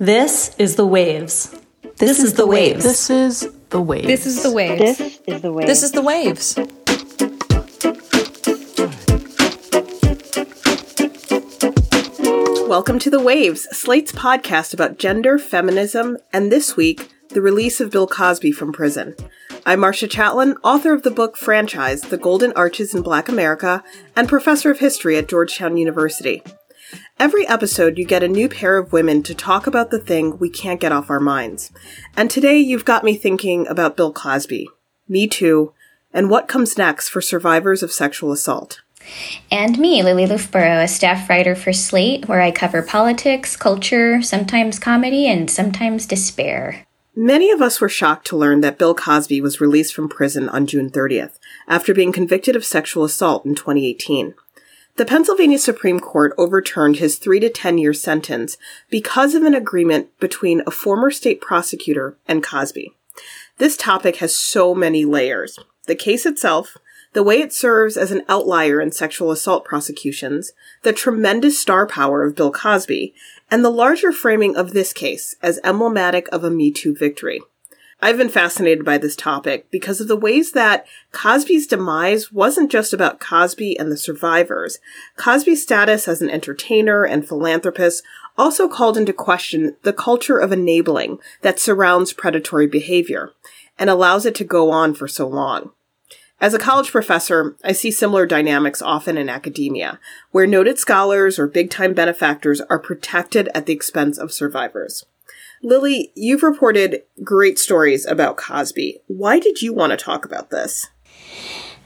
This is the waves. This, is, the waves. This is the waves. This is the waves. This is the way. This is the waves. Welcome to The Waves, Slate's podcast about gender, feminism, and this week, the release of Bill Cosby from prison. I'm Marcia Chatelain, author of the book Franchise The Golden Arches in Black America, and professor of history at Georgetown University. Every episode, you get a new pair of women to talk about the thing we can't get off our minds. And today, you've got me thinking about Bill Cosby, Me Too, and what comes next for survivors of sexual assault. And me, Lili Loofbourow, a staff writer for Slate, where I cover politics, culture, sometimes comedy, and sometimes despair. Many of us were shocked to learn that Bill Cosby was released from prison on June 30th after being convicted of sexual assault in 2018. The Pennsylvania Supreme Court overturned his three to 10 year sentence because of an agreement between a former state prosecutor and Cosby. This topic has so many layers. The case itself, the way it serves as an outlier in sexual assault prosecutions, the tremendous star power of Bill Cosby, and the larger framing of this case as emblematic of a Me Too victory. I've been fascinated by this topic because of the ways that Cosby's demise wasn't just about Cosby and the survivors. Cosby's status as an entertainer and philanthropist also called into question the culture of enabling that surrounds predatory behavior and allows it to go on for so long. As a college professor, I see similar dynamics often in academia, where noted scholars or big time benefactors are protected at the expense of survivors. Lili, you've reported great stories about Cosby. Why did you want to talk about this?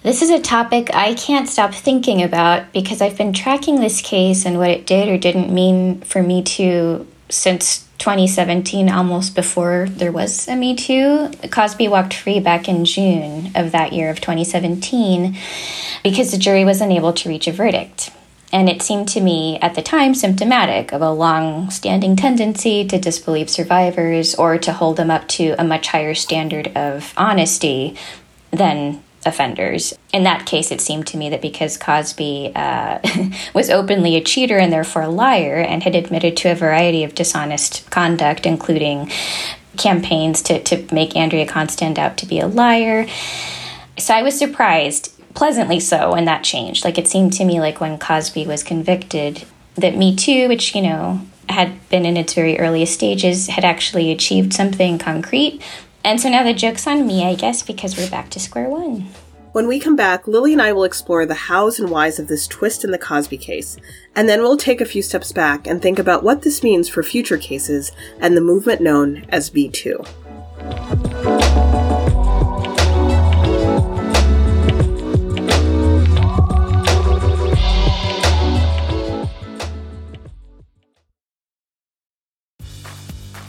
This is a topic I can't stop thinking about because I've been tracking this case and what it did or didn't mean for Me Too since 2017, almost before there was a Me Too. Cosby walked free back in June of that year of 2017 because the jury was unable to reach a verdict. And it seemed to me at the time symptomatic of a long standing tendency to disbelieve survivors or to hold them up to a much higher standard of honesty than offenders. In that case, it seemed to me that because Cosby uh, was openly a cheater and therefore a liar and had admitted to a variety of dishonest conduct, including campaigns to, to make Andrea Constand out to be a liar. So I was surprised pleasantly so when that changed. Like it seemed to me like when Cosby was convicted, that Me Too, which, you know, had been in its very earliest stages, had actually achieved something concrete. And so now the joke's on me, I guess, because we're back to square one. When we come back, Lili and I will explore the hows and whys of this twist in the Cosby case, and then we'll take a few steps back and think about what this means for future cases and the movement known as Me Too.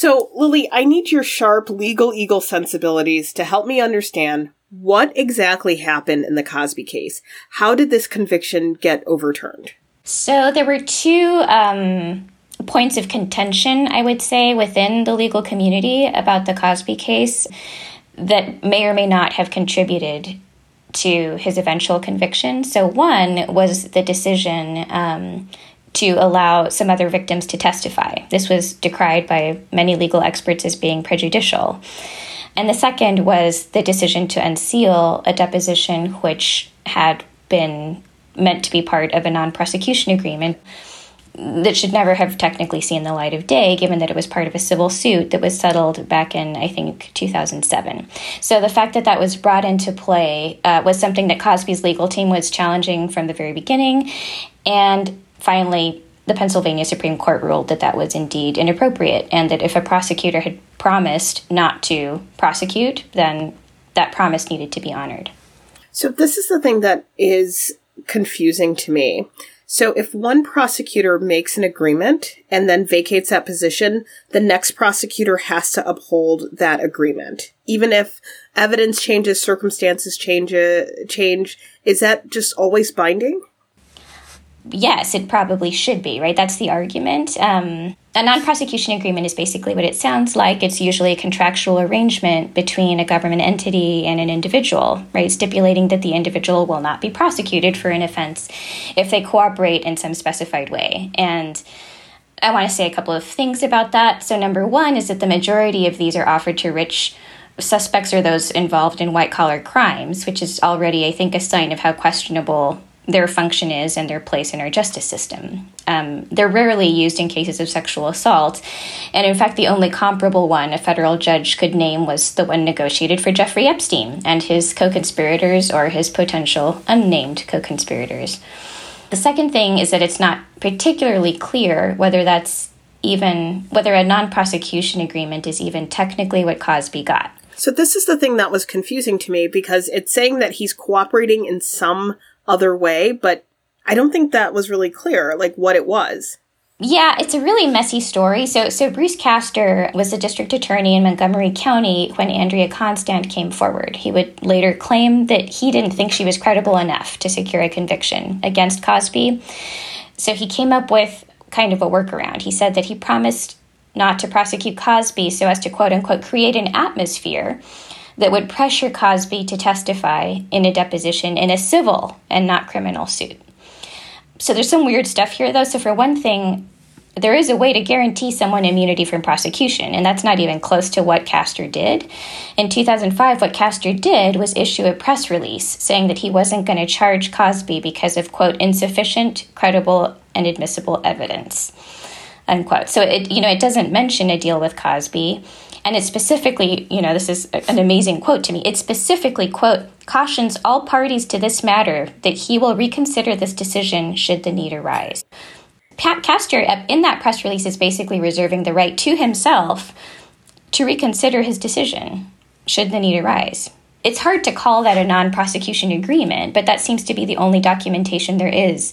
So, Lili, I need your sharp legal eagle sensibilities to help me understand what exactly happened in the Cosby case. How did this conviction get overturned? So there were two um, points of contention, I would say, within the legal community about the Cosby case that may or may not have contributed to his eventual conviction. So one was the decision um, to allow some other victims to testify. This was decried by many legal experts as being prejudicial. And the second was the decision to unseal a deposition which had been meant to be part of a non prosecution agreement that should never have technically seen the light of day, given that it was part of a civil suit that was settled back in, I think, 2007. So the fact that that was brought into play uh, was something that Cosby's legal team was challenging from the very beginning. And finally, the Pennsylvania Supreme Court ruled that that was indeed inappropriate and that if a prosecutor had promised not to prosecute, then that promise needed to be honored. So, this is the thing that is confusing to me. So if one prosecutor makes an agreement and then vacates that position, the next prosecutor has to uphold that agreement. Even if evidence changes, circumstances change, change, is that just always binding? Yes, it probably should be, right? That's the argument. Um, a non prosecution agreement is basically what it sounds like. It's usually a contractual arrangement between a government entity and an individual, right? Stipulating that the individual will not be prosecuted for an offense if they cooperate in some specified way. And I want to say a couple of things about that. So, number one is that the majority of these are offered to rich suspects or those involved in white collar crimes, which is already, I think, a sign of how questionable their function is and their place in our justice system. Um, they're rarely used in cases of sexual assault, and in fact, the only comparable one a federal judge could name was the one negotiated for Jeffrey Epstein and his co conspirators or his potential unnamed co conspirators. The second thing is that it's not particularly clear whether that's even whether a non prosecution agreement is even technically what Cosby got. So this is the thing that was confusing to me because it's saying that he's cooperating in some other way, but I don't think that was really clear, like what it was. Yeah, it's a really messy story. So, so Bruce Castor was the district attorney in Montgomery County when Andrea Constand came forward. He would later claim that he didn't think she was credible enough to secure a conviction against Cosby. So he came up with kind of a workaround. He said that he promised not to prosecute Cosby so as to quote unquote create an atmosphere that would pressure Cosby to testify in a deposition in a civil and not criminal suit. So there's some weird stuff here, though. So, for one thing, there is a way to guarantee someone immunity from prosecution, and that's not even close to what Castor did. In 2005, what Castor did was issue a press release saying that he wasn't going to charge Cosby because of, quote, insufficient, credible, and admissible evidence, unquote. So, it, you know, it doesn't mention a deal with Cosby. And it specifically, you know, this is an amazing quote to me. It specifically, quote, cautions all parties to this matter that he will reconsider this decision should the need arise. Pat Castor, in that press release, is basically reserving the right to himself to reconsider his decision should the need arise. It's hard to call that a non prosecution agreement, but that seems to be the only documentation there is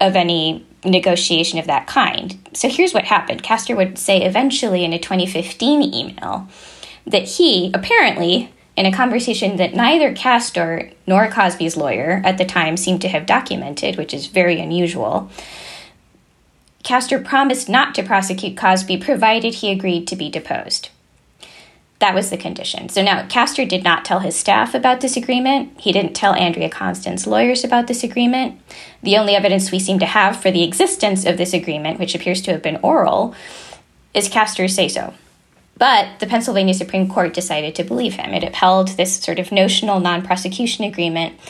of any negotiation of that kind. So here's what happened Castor would say eventually in a 2015 email that he apparently, in a conversation that neither Castor nor Cosby's lawyer at the time seemed to have documented, which is very unusual, Castor promised not to prosecute Cosby provided he agreed to be deposed. That was the condition. So now Castor did not tell his staff about this agreement. He didn't tell Andrea Constand's lawyers about this agreement. The only evidence we seem to have for the existence of this agreement, which appears to have been oral, is Castor's say so. But the Pennsylvania Supreme Court decided to believe him. It upheld this sort of notional non prosecution agreement.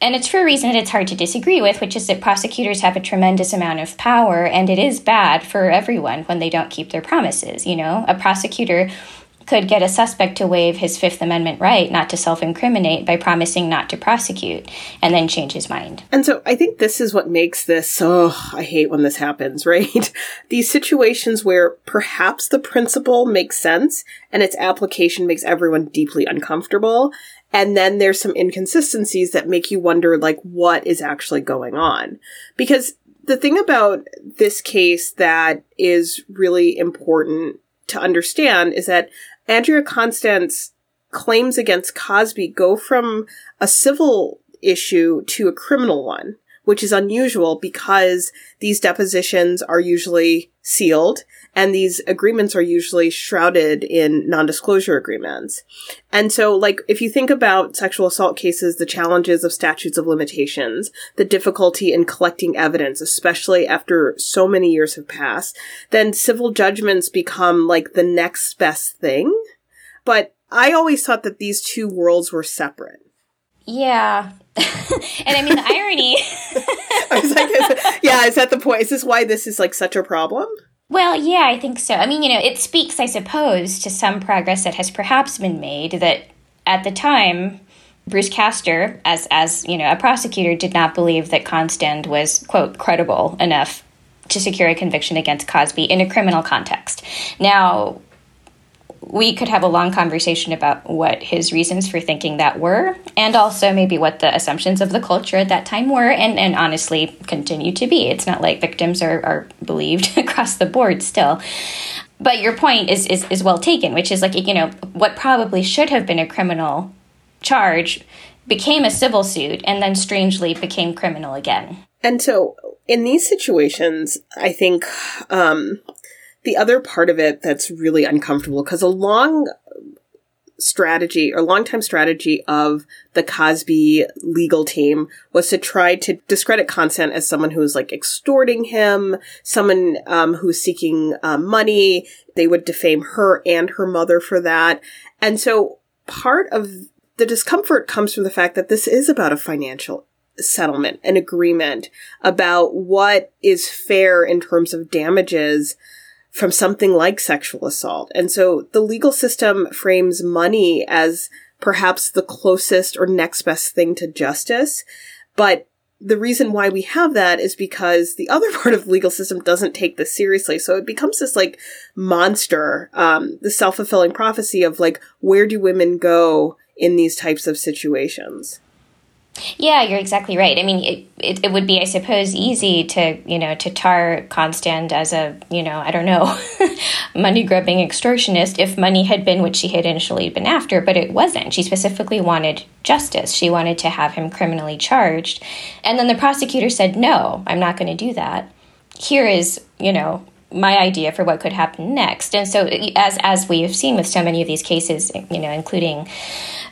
And it's for a reason that it's hard to disagree with, which is that prosecutors have a tremendous amount of power, and it is bad for everyone when they don't keep their promises. You know, a prosecutor could get a suspect to waive his Fifth Amendment right not to self incriminate by promising not to prosecute and then change his mind. And so I think this is what makes this, oh, I hate when this happens, right? These situations where perhaps the principle makes sense and its application makes everyone deeply uncomfortable. And then there's some inconsistencies that make you wonder, like, what is actually going on? Because the thing about this case that is really important to understand is that Andrea Constand's claims against Cosby go from a civil issue to a criminal one, which is unusual because these depositions are usually sealed and these agreements are usually shrouded in non-disclosure agreements. And so, like, if you think about sexual assault cases, the challenges of statutes of limitations, the difficulty in collecting evidence, especially after so many years have passed, then civil judgments become like the next best thing. But I always thought that these two worlds were separate. Yeah. and I mean, the irony. I was like, is, yeah, is that the point? Is this why this is like such a problem? Well, yeah, I think so. I mean, you know, it speaks, I suppose, to some progress that has perhaps been made that at the time, Bruce Castor, as as you know, a prosecutor, did not believe that Constand was quote credible enough to secure a conviction against Cosby in a criminal context. Now, we could have a long conversation about what his reasons for thinking that were, and also maybe what the assumptions of the culture at that time were, and, and honestly continue to be. It's not like victims are, are believed across the board still. But your point is, is, is well taken, which is like, you know, what probably should have been a criminal charge became a civil suit and then strangely became criminal again. And so in these situations, I think um, the other part of it that's really uncomfortable because a long strategy or long-time strategy of the Cosby legal team was to try to discredit Constand as someone who's like extorting him, someone um, who's seeking uh, money. They would defame her and her mother for that. And so part of the discomfort comes from the fact that this is about a financial settlement, an agreement about what is fair in terms of damages from something like sexual assault. And so the legal system frames money as perhaps the closest or next best thing to justice. But the reason why we have that is because the other part of the legal system doesn't take this seriously. So it becomes this like monster, um, the self-fulfilling prophecy of like, where do women go in these types of situations. Yeah, you're exactly right. I mean, it, it, it, would be, I suppose, easy to, you know, to tar Constand as a, you know, I don't know, money grubbing extortionist if money had been what she had initially been after, but it wasn't. She specifically wanted justice. She wanted to have him criminally charged. And then the prosecutor said, no, I'm not going to do that. Here is, you know, my idea for what could happen next. And so, as as we have seen with so many of these cases, you know, including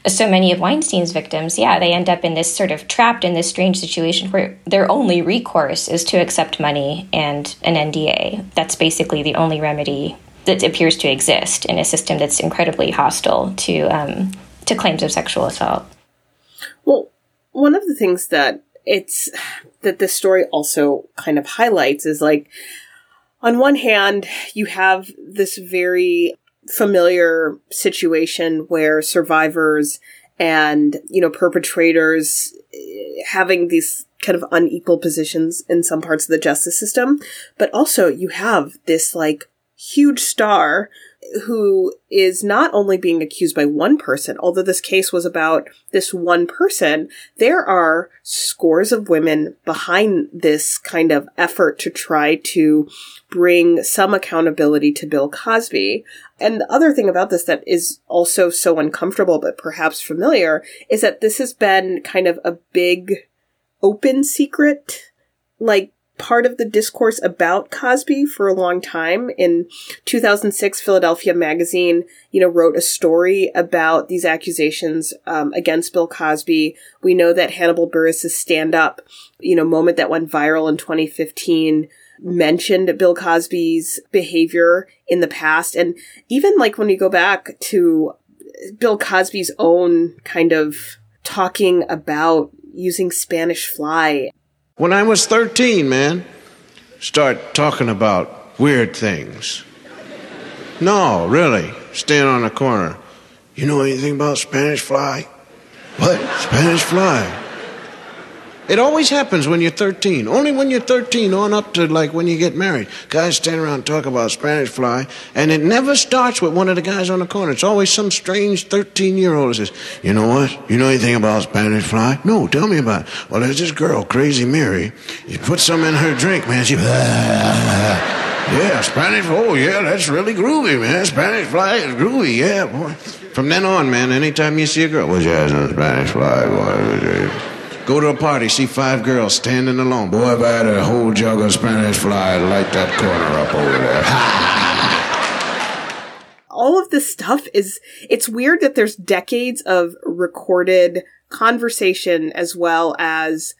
so many of Weinstein's victims, yeah, they end up in this sort of trapped in this strange situation where their only recourse is to accept money and an NDA. That's basically the only remedy that appears to exist in a system that's incredibly hostile to um, to claims of sexual assault. Well, one of the things that it's that this story also kind of highlights is like on one hand, you have this very familiar situation where survivors and, you know, perpetrators eh, having these kind of unequal positions in some parts of the justice system. But also you have this like huge star who is not only being accused by one person, although this case was about this one person, there are scores of women behind this kind of effort to try to bring some accountability to Bill Cosby. And the other thing about this that is also so uncomfortable, but perhaps familiar, is that this has been kind of a big open secret. Like part of the discourse about Cosby for a long time. In 2006, Philadelphia Magazine, you know, wrote a story about these accusations um, against Bill Cosby. We know that Hannibal Buress's stand-up, you know, moment that went viral in 2015 mentioned Bill Cosby's behavior in the past. And even like when you go back to Bill Cosby's own kind of talking about using Spanish fly when I was 13, man, start talking about weird things. No, really. Stand on the corner. You know anything about Spanish fly? What? Spanish fly? It always happens when you're 13. Only when you're 13 on up to like when you get married. Guys stand around and talk about Spanish fly, and it never starts with one of the guys on the corner. It's always some strange 13 year old says, You know what? You know anything about Spanish fly? No, tell me about it. Well, there's this girl, Crazy Mary. You put some in her drink, man. She. Yeah, Spanish. Oh, yeah, that's really groovy, man. Spanish fly is groovy, yeah, boy. From then on, man, anytime you see a girl, what's your Spanish fly, boy? Go to a party, see five girls standing alone. Boy, if I had a whole jug of Spanish fly, I'd light that corner up over there. All of this stuff is, it's weird that there's decades of recorded conversation as well as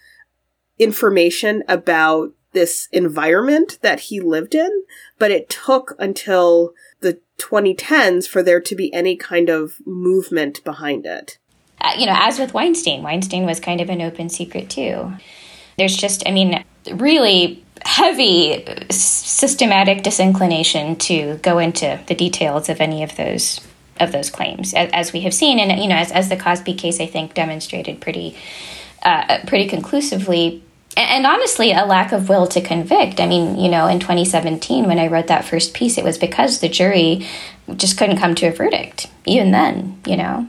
information about this environment that he lived in, but it took until the 2010s for there to be any kind of movement behind it. Uh, you know, as with Weinstein, Weinstein was kind of an open secret too. There's just, I mean, really heavy systematic disinclination to go into the details of any of those of those claims, as, we have seen, and you know, as, as the Cosby case, I think demonstrated pretty uh, pretty conclusively. and honestly, a lack of will to convict. I mean, you know, in 2017, when I wrote that first piece, it was because the jury just couldn't come to a verdict, even then, you know.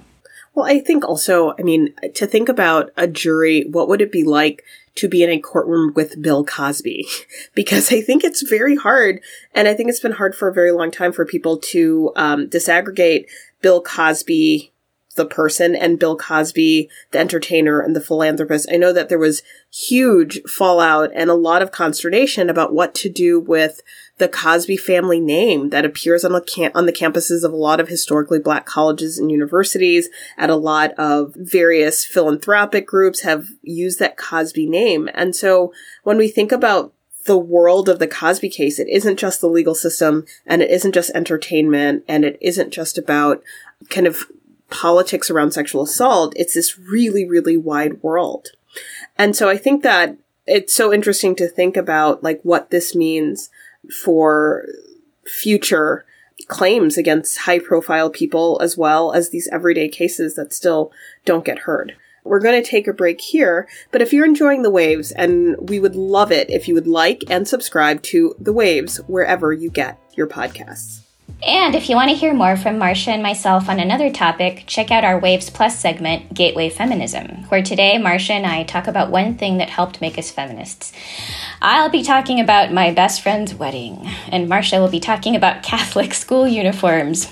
Well, I think also, I mean, to think about a jury, what would it be like to be in a courtroom with Bill Cosby? because I think it's very hard, and I think it's been hard for a very long time for people to um, disaggregate Bill Cosby the person and Bill Cosby, the entertainer and the philanthropist. I know that there was huge fallout and a lot of consternation about what to do with the Cosby family name that appears on the cam- on the campuses of a lot of historically black colleges and universities. At a lot of various philanthropic groups have used that Cosby name, and so when we think about the world of the Cosby case, it isn't just the legal system and it isn't just entertainment and it isn't just about kind of politics around sexual assault. It's this really, really wide world. And so I think that it's so interesting to think about like what this means for future claims against high profile people as well as these everyday cases that still don't get heard. We're going to take a break here, but if you're enjoying the waves, and we would love it if you would like and subscribe to the waves wherever you get your podcasts. And if you want to hear more from Marcia and myself on another topic, check out our Waves Plus segment, Gateway Feminism, where today Marcia and I talk about one thing that helped make us feminists. I'll be talking about my best friend's wedding, and Marcia will be talking about Catholic school uniforms.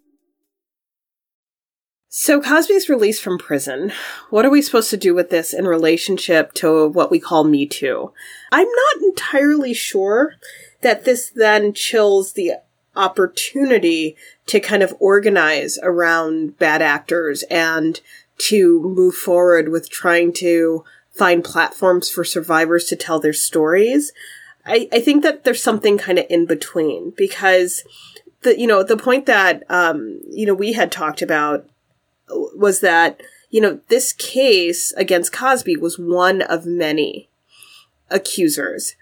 So Cosby's released from prison. What are we supposed to do with this in relationship to what we call Me Too? I'm not entirely sure that this then chills the opportunity to kind of organize around bad actors and to move forward with trying to find platforms for survivors to tell their stories. I, I think that there's something kind of in between because the you know the point that um, you know we had talked about was that, you know, this case against Cosby was one of many accusers.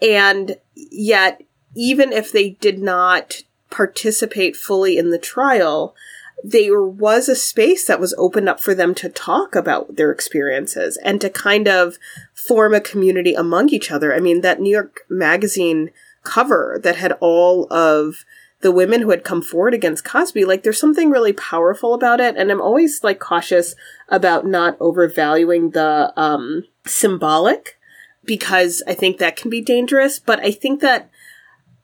And yet, even if they did not participate fully in the trial, there was a space that was opened up for them to talk about their experiences and to kind of form a community among each other. I mean, that New York Magazine cover that had all of the women who had come forward against Cosby, like there's something really powerful about it. And I'm always like cautious about not overvaluing the um, symbolic because I think that can be dangerous. But I think that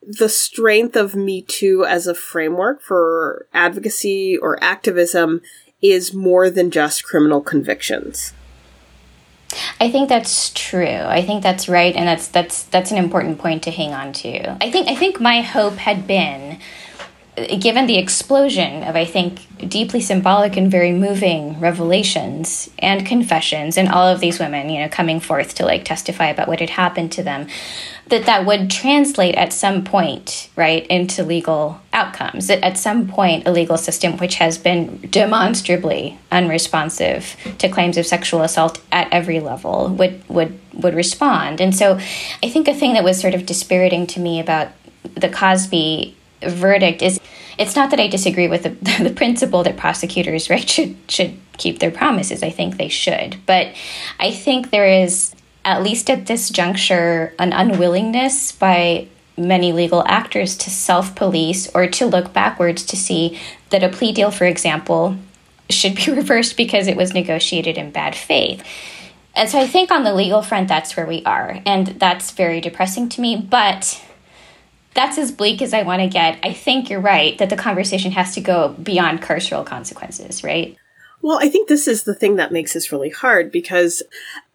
the strength of Me Too as a framework for advocacy or activism is more than just criminal convictions. I think that's true. I think that's right, and that's that's that's an important point to hang on to. I think I think my hope had been given the explosion of, I think, deeply symbolic and very moving revelations and confessions, and all of these women, you know, coming forth to like testify about what had happened to them, that that would translate at some point, right, into legal outcomes. That at some point, a legal system which has been demonstrably unresponsive to claims of sexual assault at every level would would would respond. And so, I think a thing that was sort of dispiriting to me about the Cosby verdict is it's not that I disagree with the, the principle that prosecutors right should should keep their promises. I think they should, but I think there is at least at this juncture an unwillingness by many legal actors to self police or to look backwards to see that a plea deal, for example, should be reversed because it was negotiated in bad faith. And so I think on the legal front, that's where we are. And that's very depressing to me. But that's as bleak as I want to get. I think you're right that the conversation has to go beyond carceral consequences, right? Well, I think this is the thing that makes this really hard because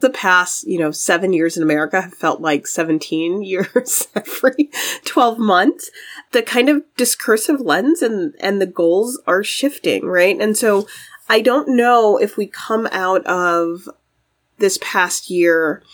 the past, you know, seven years in America have felt like 17 years every 12 months. The kind of discursive lens and, and the goals are shifting, right? And so I don't know if we come out of this past year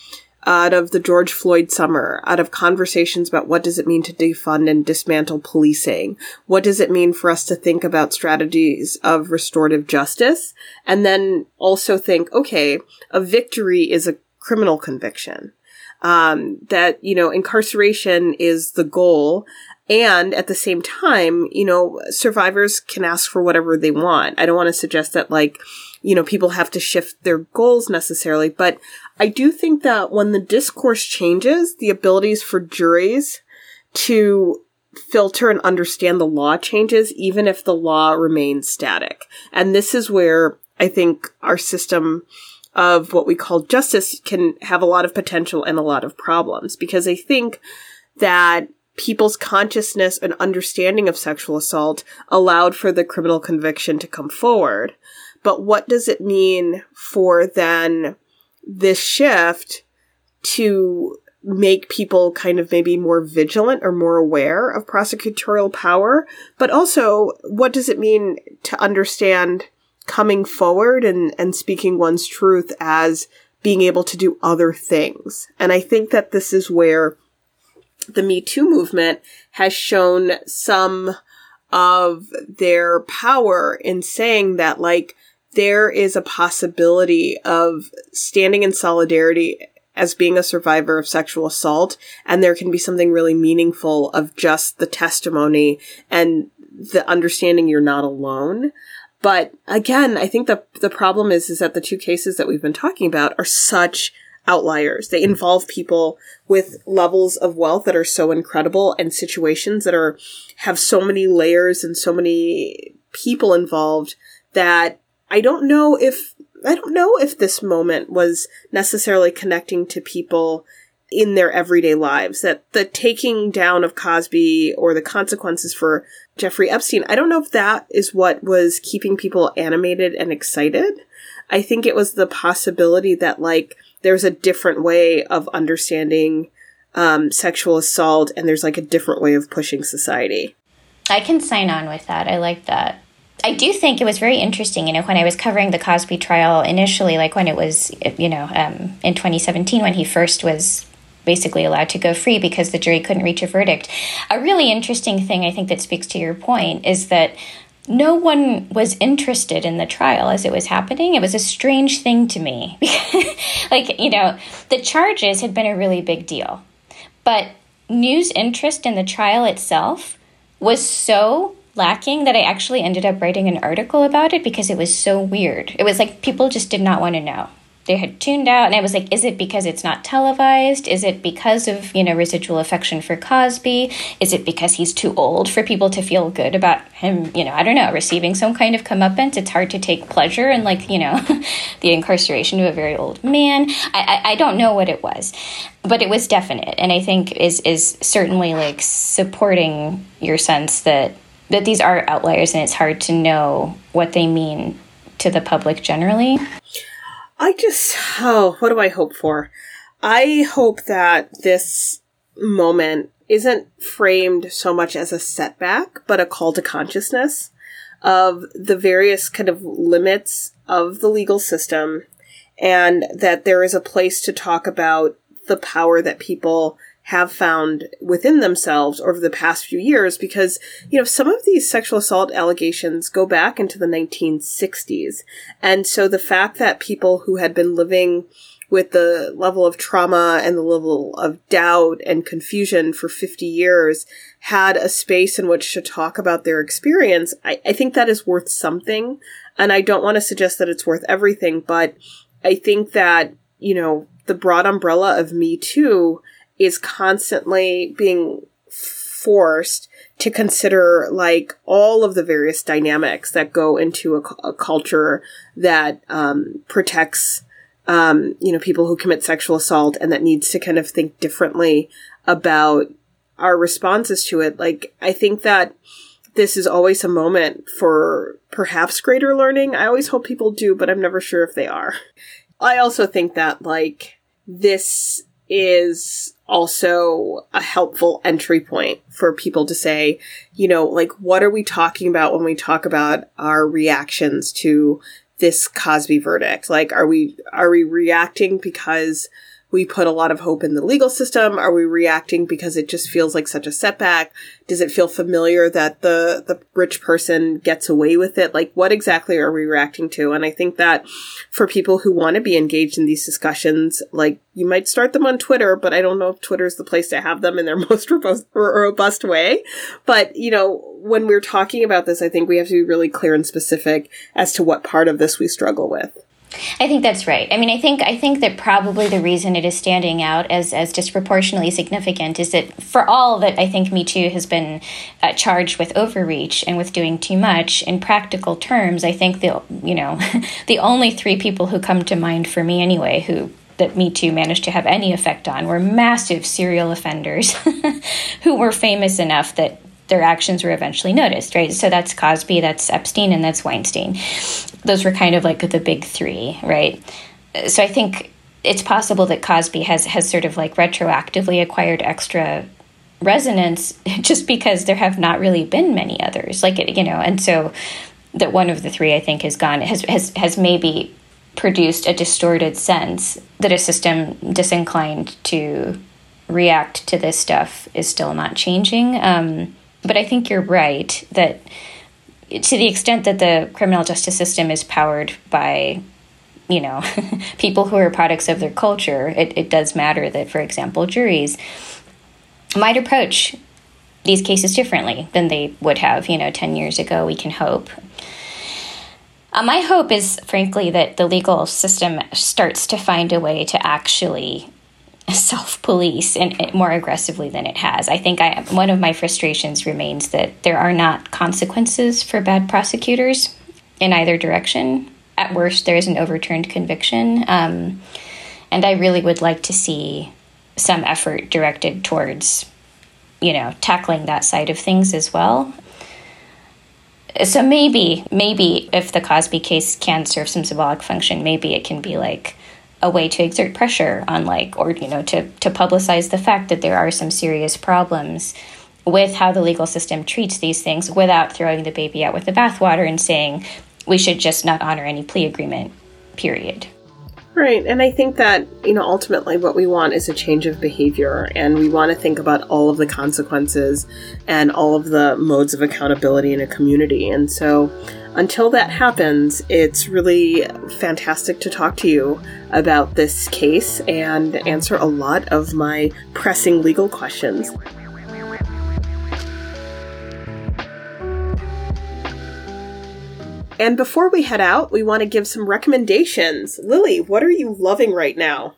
out of the George Floyd summer, out of conversations about what does it mean to defund and dismantle policing? What does it mean for us to think about strategies of restorative justice? And then also think, okay, a victory is a criminal conviction. Um, that, you know, incarceration is the goal. And at the same time, you know, survivors can ask for whatever they want. I don't want to suggest that like, you know, people have to shift their goals necessarily, but I do think that when the discourse changes, the abilities for juries to filter and understand the law changes, even if the law remains static. And this is where I think our system of what we call justice can have a lot of potential and a lot of problems because I think that people's consciousness and understanding of sexual assault allowed for the criminal conviction to come forward. But what does it mean for then this shift to make people kind of maybe more vigilant or more aware of prosecutorial power? But also, what does it mean to understand coming forward and, and speaking one's truth as being able to do other things? And I think that this is where the Me Too movement has shown some of their power in saying that, like, there is a possibility of standing in solidarity as being a survivor of sexual assault, and there can be something really meaningful of just the testimony and the understanding you're not alone. But again, I think the the problem is is that the two cases that we've been talking about are such outliers. They involve people with levels of wealth that are so incredible and situations that are have so many layers and so many people involved that I don't know if I don't know if this moment was necessarily connecting to people in their everyday lives. That the taking down of Cosby or the consequences for Jeffrey Epstein, I don't know if that is what was keeping people animated and excited. I think it was the possibility that like there's a different way of understanding um, sexual assault and there's like a different way of pushing society. I can sign on with that. I like that. I do think it was very interesting, you know, when I was covering the Cosby trial initially, like when it was, you know, um, in 2017 when he first was basically allowed to go free because the jury couldn't reach a verdict. A really interesting thing I think that speaks to your point is that no one was interested in the trial as it was happening. It was a strange thing to me. like, you know, the charges had been a really big deal, but news interest in the trial itself was so lacking that I actually ended up writing an article about it because it was so weird. It was like people just did not want to know. They had tuned out, and I was like, is it because it's not televised? Is it because of, you know, residual affection for Cosby? Is it because he's too old for people to feel good about him, you know, I don't know, receiving some kind of comeuppance? It's hard to take pleasure in, like, you know, the incarceration of a very old man. I, I, I don't know what it was but it was definite and i think is is certainly like supporting your sense that that these are outliers and it's hard to know what they mean to the public generally. I just, oh, what do I hope for? I hope that this moment isn't framed so much as a setback, but a call to consciousness of the various kind of limits of the legal system and that there is a place to talk about the power that people have found within themselves over the past few years because, you know, some of these sexual assault allegations go back into the 1960s. And so the fact that people who had been living with the level of trauma and the level of doubt and confusion for 50 years had a space in which to talk about their experience, I, I think that is worth something. And I don't want to suggest that it's worth everything, but I think that, you know, the broad umbrella of Me Too is constantly being forced to consider like all of the various dynamics that go into a, a culture that um, protects um, you know people who commit sexual assault and that needs to kind of think differently about our responses to it. Like i think that this is always a moment for perhaps greater learning. I always hope people do but i'm never sure if they are. I also think that like this is also a helpful entry point for people to say, you know, like, what are we talking about when we talk about our reactions to this Cosby verdict? Like, are we, are we reacting because we put a lot of hope in the legal system? Are we reacting because it just feels like such a setback? Does it feel familiar that the, the rich person gets away with it? Like, what exactly are we reacting to? And I think that for people who want to be engaged in these discussions, like, you might start them on Twitter, but I don't know if Twitter is the place to have them in their most robust, robust way. But, you know, when we're talking about this, I think we have to be really clear and specific as to what part of this we struggle with. I think that's right. I mean, I think I think that probably the reason it is standing out as as disproportionately significant is that for all that I think Me Too has been uh, charged with overreach and with doing too much in practical terms, I think the you know the only three people who come to mind for me anyway who that Me Too managed to have any effect on were massive serial offenders who were famous enough that their actions were eventually noticed, right? So that's Cosby, that's Epstein, and that's Weinstein. Those were kind of like the big three, right? So I think it's possible that Cosby has has sort of like retroactively acquired extra resonance just because there have not really been many others like it you know and so that one of the three i think has gone has has has maybe produced a distorted sense that a system disinclined to react to this stuff is still not changing um, but I think you're right that to the extent that the criminal justice system is powered by you know people who are products of their culture it, it does matter that for example juries might approach these cases differently than they would have you know 10 years ago we can hope. Uh, my hope is frankly that the legal system starts to find a way to actually self police and more aggressively than it has. I think I, one of my frustrations remains that there are not consequences for bad prosecutors in either direction. At worst, there is an overturned conviction. Um, and I really would like to see some effort directed towards, you know, tackling that side of things as well. So maybe, maybe if the Cosby case can serve some symbolic function, maybe it can be like, a way to exert pressure on like or you know to to publicize the fact that there are some serious problems with how the legal system treats these things without throwing the baby out with the bathwater and saying we should just not honor any plea agreement period Right. And I think that, you know, ultimately what we want is a change of behavior and we want to think about all of the consequences and all of the modes of accountability in a community. And so until that happens, it's really fantastic to talk to you about this case and answer a lot of my pressing legal questions. And before we head out, we want to give some recommendations. Lili, what are you loving right now?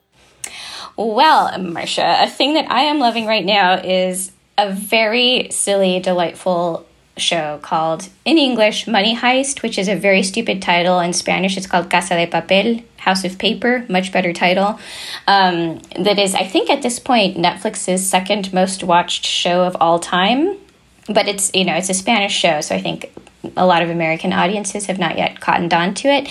Well, Marcia, a thing that I am loving right now is a very silly, delightful show called, in English, Money Heist, which is a very stupid title. In Spanish, it's called Casa de Papel, House of Paper, much better title. Um, that is, I think at this point, Netflix's second most watched show of all time. But it's, you know, it's a Spanish show, so I think a lot of American audiences have not yet cottoned on to it.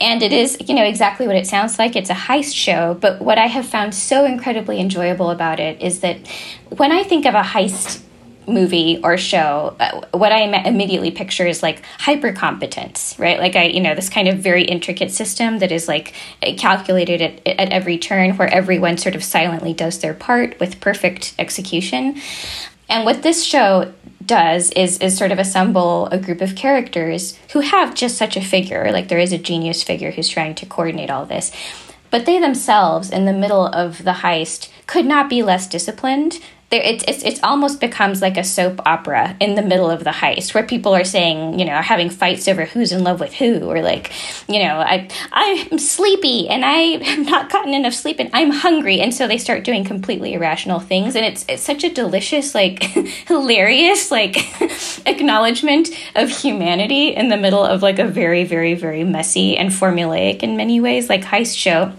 And it is, you know, exactly what it sounds like. It's a heist show. But what I have found so incredibly enjoyable about it is that when I think of a heist movie or show, uh, what I immediately picture is like hyper competence, right? Like I, you know, this kind of very intricate system that is like calculated at, at every turn, where everyone sort of silently does their part with perfect execution. And what this show does is is sort of assemble a group of characters who have just such a figure, like there is a genius figure who's trying to coordinate all this. But they themselves, in the middle of the heist, could not be less disciplined there it, it's it's almost becomes like a soap opera in the middle of the heist where people are saying you know are having fights over who's in love with who or like you know i i'm sleepy and i have not gotten enough sleep and i'm hungry. And so they start doing completely irrational things and it's it's such a delicious like hilarious like acknowledgement of humanity in the middle of like a very very very messy and formulaic in many ways like heist show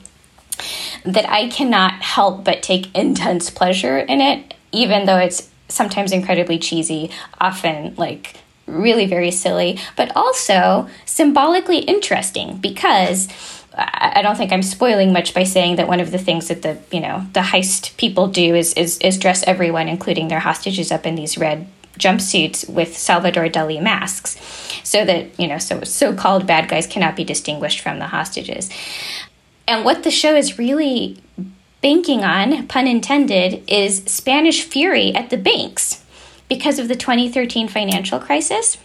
that I cannot help but take intense pleasure in it even though it's sometimes incredibly cheesy, often like really very silly, but also symbolically interesting because I don't think I'm spoiling much by saying that one of the things that the you know the heist people do is is, is dress everyone, including their hostages, up in these red jumpsuits with Salvador Dali masks, so that you know so so-called bad guys cannot be distinguished from the hostages. And what the show is really banking on, pun intended, is Spanish fury at the banks because of the 2013 financial crisis.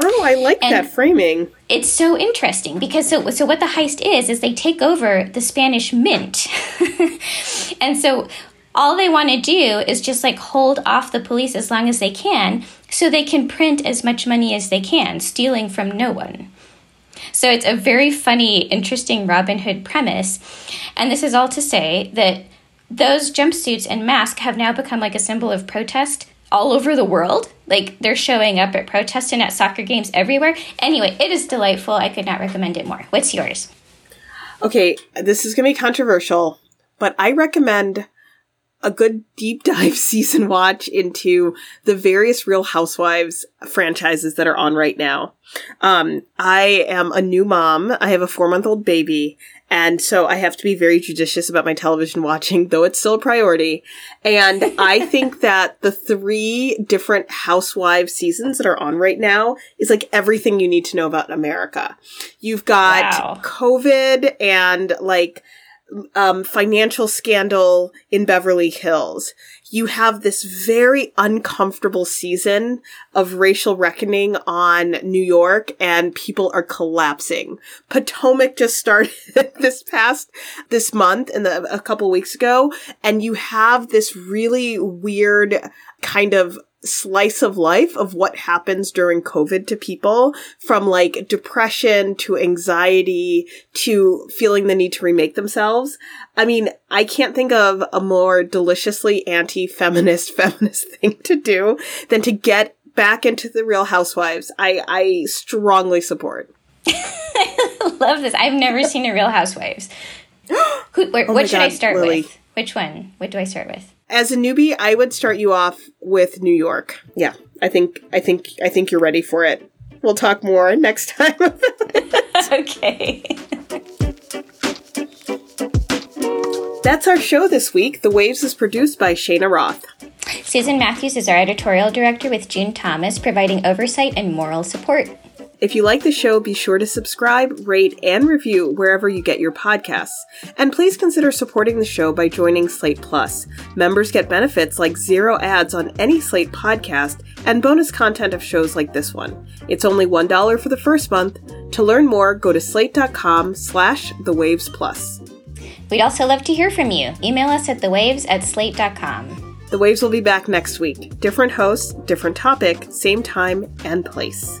Oh, I like and that framing. It's so interesting because so so what the heist is is they take over the Spanish mint. and so all they want to do is just like hold off the police as long as they can so they can print as much money as they can, stealing from no one. So it's a very funny, interesting Robin Hood premise. And this is all to say that those jumpsuits and masks have now become like a symbol of protest all over the world. Like they're showing up at protests and at soccer games everywhere. Anyway, it is delightful. I could not recommend it more. What's yours? Okay, this is going to be controversial, but I recommend a good deep dive season watch into the various Real Housewives franchises that are on right now. Um, I am a new mom. I have a four month old baby. And so I have to be very judicious about my television watching, though it's still a priority. And I think that the three different housewives seasons that are on right now is like everything you need to know about America. You've got wow. COVID and like um, financial scandal in Beverly Hills. You have this very uncomfortable season of racial reckoning on New York and people are collapsing. Potomac just started this past, this month and a couple weeks ago. And you have this really weird kind of slice of life of what happens during COVID to people from like depression to anxiety to feeling the need to remake themselves. I mean, I can't think of a more deliciously anti-feminist feminist thing to do than to get back into the real housewives. I, I strongly support. I love this. I've never seen a real housewives. Who, where, oh what should God, I start Lili. with? Which one? What do I start with? As a newbie, I would start you off with New York. Yeah, I think I think I think you're ready for it. We'll talk more next time. okay. That's our show this week. The Waves is produced by Shana Roth. Susan Matthews is our editorial director with June Thomas, providing oversight and moral support. If you like the show, be sure to subscribe, rate, and review wherever you get your podcasts. And please consider supporting the show by joining Slate Plus. Members get benefits like zero ads on any Slate podcast and bonus content of shows like this one. It's only $1 for the first month. To learn more, go to slate.com slash the waves plus. We'd also love to hear from you. Email us at thewaves at slate.com. The Waves will be back next week. Different hosts, different topic, same time and place.